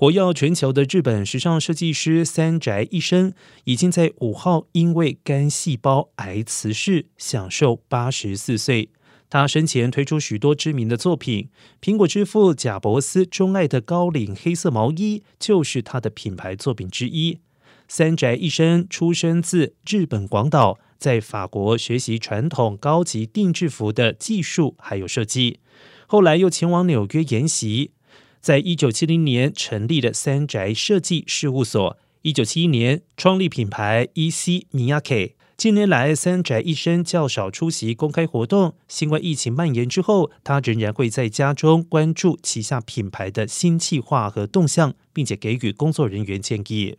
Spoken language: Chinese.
活跃全球的日本时尚设计师三宅一生，已经在五号因为肝细胞癌辞世，享受八十四岁。他生前推出许多知名的作品，苹果之父贾伯斯钟爱的高领黑色毛衣就是他的品牌作品之一。三宅一生出生自日本广岛，在法国学习传统高级定制服的技术还有设计，后来又前往纽约研习。在一九七零年成立的三宅设计事务所，一九七一年创立品牌 E.C. Miyake。近年来，三宅一生较少出席公开活动。新冠疫情蔓延之后，他仍然会在家中关注旗下品牌的新计划和动向，并且给予工作人员建议。